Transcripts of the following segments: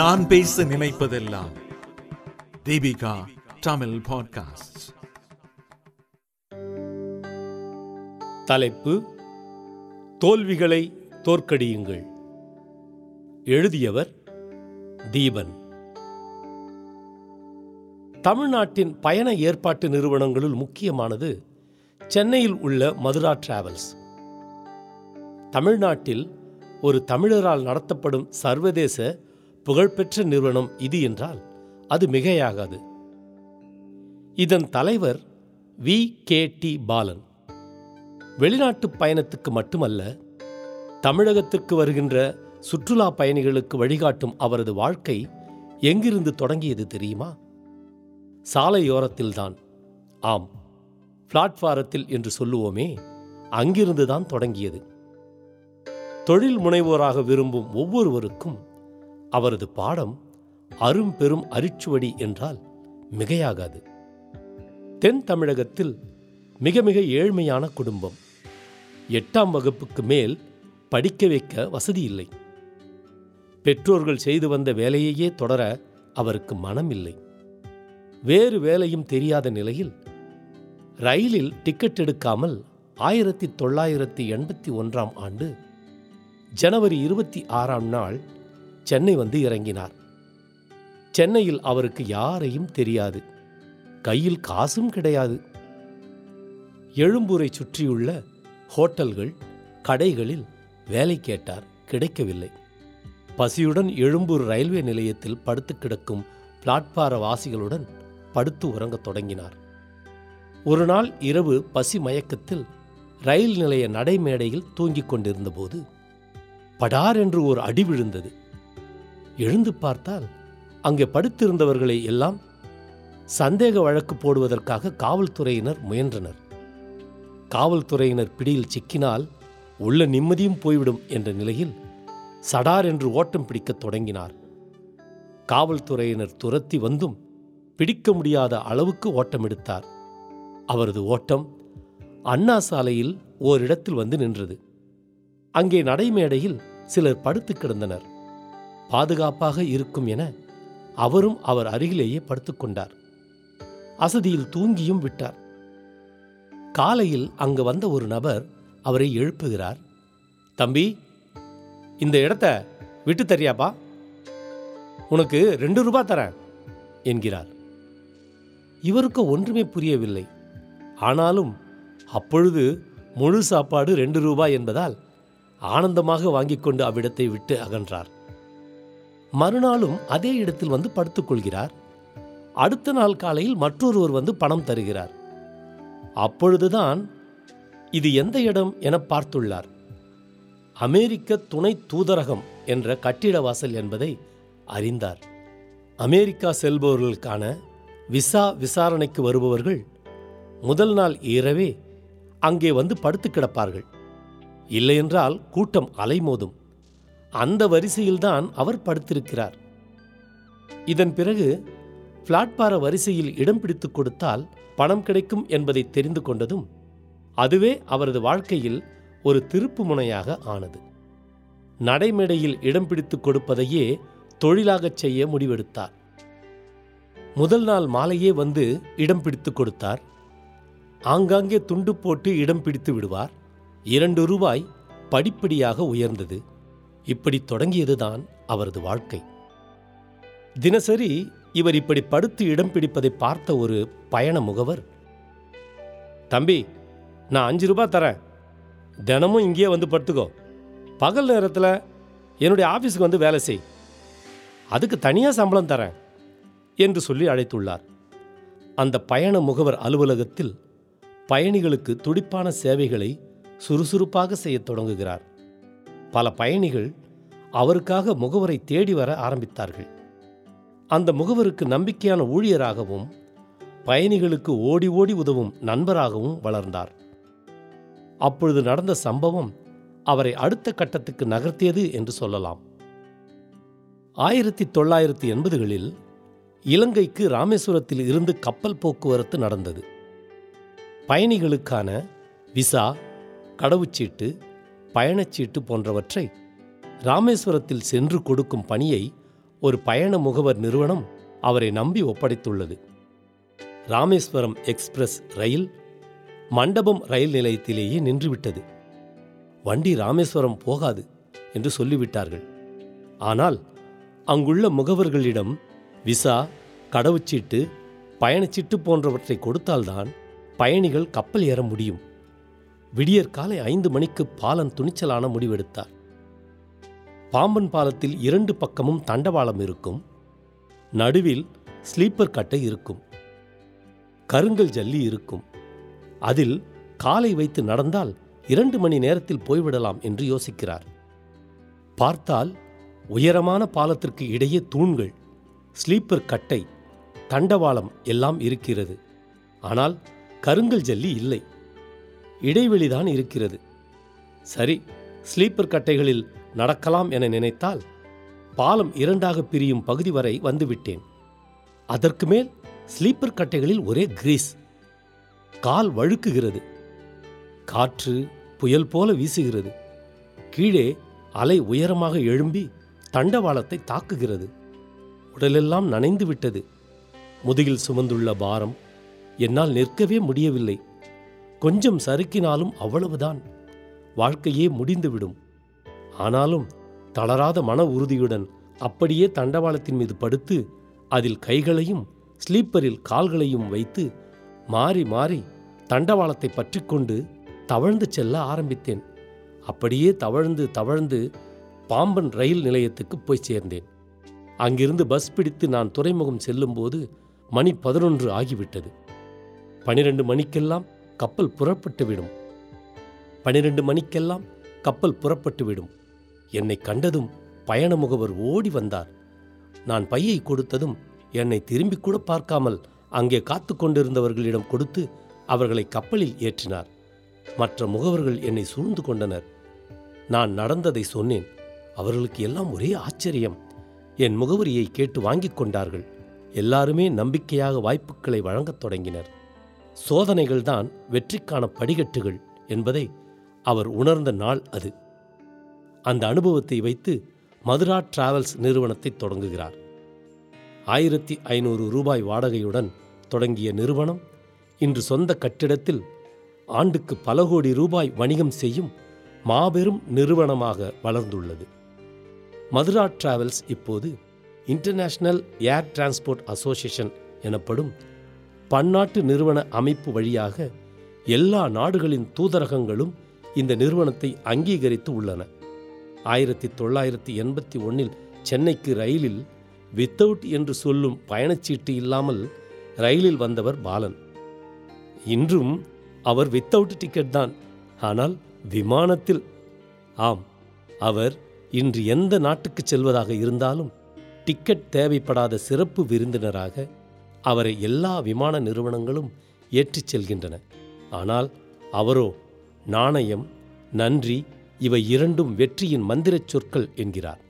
நான் பேச நினைப்பதெல்லாம் தீபிகா தமிழ் பாட்காஸ்ட் தலைப்பு தோல்விகளை தோற்கடியுங்கள். எழுதியவர் தீபன். தமிழ்நாட்டின் பயண ஏற்பாட்டு நிறுவனங்களுள் முக்கியமானது சென்னையில் உள்ள மதுரா டிராவல்ஸ் தமிழ்நாட்டில் ஒரு தமிழரால் நடத்தப்படும் சர்வதேச புகழ்பெற்ற நிறுவனம் இது என்றால் அது மிகையாகாது. இதன் தலைவர் வி. கே. டி. பாலன். வெளிநாட்டு பயணத்துக்கு மட்டுமல்ல தமிழகத்திற்கு வருகின்ற சுற்றுலா பயணிகளுக்கு வழிகாட்டும் அவரது வாழ்க்கை எங்கிருந்து தொடங்கியது தெரியுமா? சாலையோரத்தில்தான். ஆம் பிளாட்பாரத்தில் என்று சொல்லுவோமே அங்கிருந்துதான் தொடங்கியது. தொழில் முனைவோராக விரும்பும் ஒவ்வொருவருக்கும் அவரது பாடம் அரும் பெரும் அரிச்சுவடி என்றால் மிகையாகாது. தென் தமிழகத்தில் மிக மிக ஏழ்மையான குடும்பம். எட்டாம் வகுப்புக்கு மேல் படிக்க வைக்க வசதி இல்லை. பெற்றோர்கள் செய்து வந்த வேலையையே தொடர அவருக்கு மனம் இல்லை வேறு வேலையும் தெரியாத நிலையில் ரயிலில் டிக்கெட் எடுக்காமல் ஆயிரத்தி தொள்ளாயிரத்தி எண்பத்தி ஒன்றாம் ஆண்டு ஜனவரி இருபத்தி ஆறாம் நாள் சென்னை வந்து இறங்கினார். சென்னையில் அவருக்கு யாரையும் தெரியாது. கையில் காசும் கிடையாது. எழும்பூரை சுற்றியுள்ள ஹோட்டல்கள் கடைகளில் வேலை கேட்டார் கிடைக்கவில்லை. பசியுடன் எழும்பூர் ரயில்வே நிலையத்தில் படுத்து கிடக்கும் பிளாட்பார வாசிகளுடன் படுத்து உறங்கத் தொடங்கினார். ஒரு நாள் இரவு பசி மயக்கத்தில் ரயில் நிலைய நடைமேடையில் தூங்கிக் கொண்டிருந்தபோது படார் என்று ஒரு அடி விழுந்தது. எழுந்து பார்த்தால் அங்கே படுத்திருந்தவர்களை எல்லாம் சந்தேக வழக்கு போடுவதற்காக காவல்துறையினர் முயன்றனர். காவல்துறையினர் பிடியில் சிக்கினால் உள்ள நிம்மதியும் போய்விடும் என்ற நிலையில் சடார் என்று ஓட்டம் பிடிக்கத் தொடங்கினார். காவல்துறையினர் துரத்தி வந்தும் பிடிக்க முடியாத அளவுக்கு ஓட்டம் எடுத்தார். அவரது ஓட்டம் அண்ணா சாலையில் ஓரிடத்தில் வந்து நின்றது. அங்கே நடைமேடையில் சிலர் படுத்து கிடந்தனர். பாதுகாப்பாக இருக்கும் என அவரும் அவர் அருகிலேயே படுத்துக்கொண்டார். அசதியில் தூங்கியும் விட்டார். காலையில் அங்கு வந்த ஒரு நபர் அவரை எழுப்புகிறார். தம்பி இந்த இடத்த விட்டு தரியாப்பா உனக்கு ரெண்டு ரூபா தரேன் என்கிறார். இவருக்கு ஒன்றுமே புரியவில்லை. ஆனாலும் அப்பொழுது முழு சாப்பாடு ரெண்டு ரூபாய் என்பதால் ஆனந்தமாக வாங்கிக் கொண்டு அவ்விடத்தை விட்டு அகன்றார். மறுநாளும் அதே இடத்தில் வந்து படுத்துக்கொள்கிறார். அடுத்த நாள் காலையில் மற்றொருவர் வந்து பணம் தருகிறார். அப்பொழுதுதான் இது எந்த இடம் என பார்த்துள்ளார். அமெரிக்க துணை தூதரகம் என்ற கட்டிட வாசல் என்பதை அறிந்தார். அமெரிக்கா செல்பவர்களுக்கான விசா விசாரணைக்கு வருபவர்கள் முதல் நாள் இரவே அங்கே வந்து படுத்து கிடப்பார்கள். இல்லையென்றால் கூட்டம் அலைமோதும். அந்த வரிசையில்தான் அவர் படுத்திருக்கிறார். இதன் பிறகு பிளாட்பார வரிசையில் இடம் பிடித்துக் கொடுத்தால் பணம் கிடைக்கும் என்பதை தெரிந்து கொண்டதும் அதுவே அவரது வாழ்க்கையில் ஒரு திருப்பு முனையாக ஆனது. நடைமேடையில் இடம் பிடித்துக் கொடுப்பதையே தொழிலாகச் செய்ய முடிவெடுத்தார். முதல் நாள் மாலையே வந்து இடம் பிடித்துக் கொடுத்தார். ஆங்காங்கே துண்டு போட்டு இடம் பிடித்து விடுவார். இரண்டு ரூபாய் படிப்படியாக உயர்ந்தது. இப்படி தொடங்கியதுதான் அவரது வாழ்க்கை. தினசரி இவர் இப்படி படுத்து இடம் பிடிப்பதை பார்த்த ஒரு பயண முகவர் தம்பி நான் அஞ்சு ரூபாய் தரேன். தினமும் இங்கேயே வந்து படுத்துக்கோ. பகல் நேரத்தில் என்னுடைய ஆஃபீஸுக்கு வந்து வேலை செய். அதுக்கு தனியாக சம்பளம் தரேன் என்று சொல்லி அழைத்துள்ளார். அந்த பயண முகவர் அலுவலகத்தில் பயணிகளுக்கு துடிப்பான சேவைகளை சுறுசுறுப்பாக செய்யத் தொடங்குகிறார். பல பயணிகள் அவருக்காக முகவரை தேடி வர ஆரம்பித்தார்கள். அந்த முகவருக்கு நம்பிக்கையான ஊழியராகவும் பயணிகளுக்கு ஓடி ஓடி உதவும் நண்பராகவும் வளர்ந்தார். அப்பொழுது நடந்த சம்பவம் அவரை அடுத்த கட்டத்துக்கு நகர்த்தியது என்று சொல்லலாம். ஆயிரத்தி தொள்ளாயிரத்தி எண்பதுகளில் இலங்கைக்கு ராமேஸ்வரத்தில் இருந்து கப்பல் போக்குவரத்து நடந்தது. பயணிகளுக்கான விசா கடவுச்சீட்டு பயணச்சீட்டு போன்றவற்றை ராமேஸ்வரத்தில் சென்று கொடுக்கும் பணியை ஒரு பயண முகவர் நிறுவனம் அவரை நம்பி ஒப்படைத்துள்ளது. ராமேஸ்வரம் எக்ஸ்பிரஸ் ரயில் மண்டபம் ரயில் நிலையத்திலேயே நின்றுவிட்டது. வண்டி ராமேஸ்வரம் போகாது என்று சொல்லிவிட்டார்கள். ஆனால் அங்குள்ள முகவர்களிடம் விசா கடவுச்சீட்டு பயணச்சீட்டு போன்றவற்றை கொடுத்தால்தான் பயணிகள் கப்பல் ஏற முடியும். விடியற் காலை ஐந்து மணிக்கு பாலன் துணிச்சலான முடிவெடுத்தார். பாம்பன் பாலத்தில் இரண்டு பக்கமும் தண்டவாளம் இருக்கும். நடுவில் ஸ்லீப்பர் கட்டை இருக்கும். கருங்கல் ஜல்லி இருக்கும். அதில் காலை வைத்து நடந்தால் இரண்டு மணி நேரத்தில் போய்விடலாம் என்று யோசிக்கிறார். பார்த்தால் உயரமான பாலத்திற்கு இடையே தூண்கள் ஸ்லீப்பர் கட்டை தண்டவாளம் எல்லாம் இருக்கிறது. ஆனால் கருங்கல் ஜல்லி இல்லை. இடைவெளிதான் இருக்கிறது. சரி ஸ்லீப்பர் கட்டைகளில் நடக்கலாம் என நினைத்தால் பாலம் இரண்டாக பிரியும் பகுதி வரை வந்துவிட்டேன். அதற்கு மேல் ஸ்லீப்பர் கட்டைகளில் ஒரே கிரீஸ். கால் வழுக்குகிறது. காற்று புயல் போல வீசுகிறது. கீழே அலை உயரமாக எழும்பி தண்டவாளத்தை தாக்குகிறது. உடலெல்லாம் நனைந்து விட்டது. முதுகில் சுமந்துள்ள பாரம் என்னால் நிற்கவே முடியவில்லை. கொஞ்சம் சறுக்கினாலும் அவ்வளவுதான். வாழ்க்கையே முடிந்துவிடும். ஆனாலும் தளராத மன உறுதியுடன் அப்படியே தண்டவாளத்தின் மீது படுத்து அதில் கைகளையும் ஸ்லீப்பரில் கால்களையும் வைத்து மாறி மாறி தண்டவாளத்தை பற்றிக்கொண்டு தவழ்ந்து செல்ல ஆரம்பித்தேன். அப்படியே தவழ்ந்து தவழ்ந்து பாம்பன் ரயில் நிலையத்துக்கு போய் சேர்ந்தேன். அங்கிருந்து பஸ் பிடித்து நான் துறைமுகம் செல்லும்போது மணி பதினொன்று ஆகிவிட்டது. பனிரெண்டு மணிக்கெல்லாம் கப்பல் புறப்பட்டுவிடும் பனிரெண்டு மணிக்கெல்லாம் கப்பல் புறப்பட்டுவிடும் என்னை கண்டதும் பயண முகவர் ஓடி வந்தார். நான் பையை கொடுத்ததும் என்னை திரும்பி கூட பார்க்காமல் அங்கே காத்து கொண்டிருந்தவர்களிடம் கொடுத்து அவர்களை கப்பலில் ஏற்றினார். மற்ற முகவர்கள் என்னை சூழ்ந்து கொண்டனர். நான் நடந்ததை சொன்னேன். அவர்களுக்கு எல்லாம் ஒரே ஆச்சரியம். என் முகவரியை கேட்டு வாங்கிக் கொண்டார்கள். எல்லாருமே நம்பிக்கையாக வாய்ப்புகளை வழங்கத் தொடங்கினர். சோதனைகள்தான் வெற்றிக்கான படிகட்டுகள் என்பதை அவர் உணர்ந்த நாள் அது. அந்த அனுபவத்தை வைத்து மதுரா டிராவல்ஸ் நிறுவனத்தை தொடங்குகிறார். ஆயிரத்தி ஐநூறு ரூபாய் வாடகையுடன் தொடங்கிய நிறுவனம் இன்று சொந்த கட்டிடத்தில் ஆண்டுக்கு பல கோடி ரூபாய் வணிகம் செய்யும் மாபெரும் நிறுவனமாக வளர்ந்துள்ளது. மதுரா டிராவல்ஸ் இப்போது இன்டர்நேஷனல் ஏர் டிரான்ஸ்போர்ட் அசோசியேஷன் எனப்படும் பன்னாட்டு நிறுவன அமைப்பு வழியாக எல்லா நாடுகளின் தூதரகங்களும் இந்த நிறுவனத்தை அங்கீகரித்து உள்ளன. ஆயிரத்தி தொள்ளாயிரத்தி எண்பத்தி ஒன்றில் சென்னைக்கு ரயிலில் வித்தவுட் என்று சொல்லும் பயணச்சீட்டு இல்லாமல் ரயிலில் வந்தவர் பாலன். இன்றும் அவர் வித்தவுட் டிக்கெட் தான். ஆனால் விமானத்தில். ஆம் அவர் இன்று எந்த நாட்டுக்கு செல்வதாக இருந்தாலும் டிக்கெட் தேவைப்படாத சிறப்பு விருந்தினராக அவரை எல்லா விமான நிறுவனங்களும் ஏற்றிச் செல்கின்றன. ஆனால் அவரோ நாணயம் நன்றி இவை இரண்டும் வெற்றியின் மந்திரச் சொற்கள் என்கிறார்.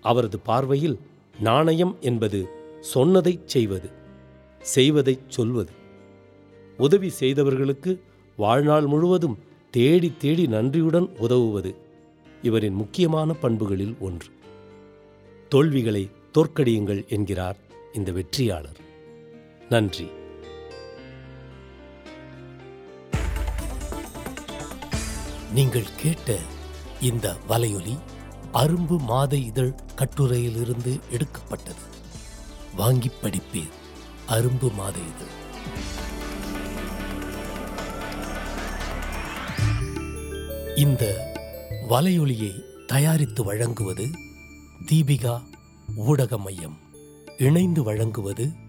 அவரது பார்வையில் நாணயம் என்பது சொன்னதைச் செய்வது செய்வதைச் சொல்வது. உதவி செய்தவர்களுக்கு வாழ்நாள் முழுவதும் தேடி தேடி நன்றியுடன் உதவுவது இவரின் முக்கியமான பண்புகளில் ஒன்று. தோல்விகளை தோற்கடியுங்கள் என்கிறார் இந்த வெற்றியாளர். நன்றி. நீங்கள் கேட்ட இந்த வலையொலி அரும்பு மாத இதழ் கட்டுரையிலிருந்து எடுக்கப்பட்டது. வாங்கி படிப்பீர் அரும்பு மாத இதழ். இந்த வலையொலியை தயாரித்து வழங்குவது தீபிகா ஊடக மையம் இணைந்து வழங்குவது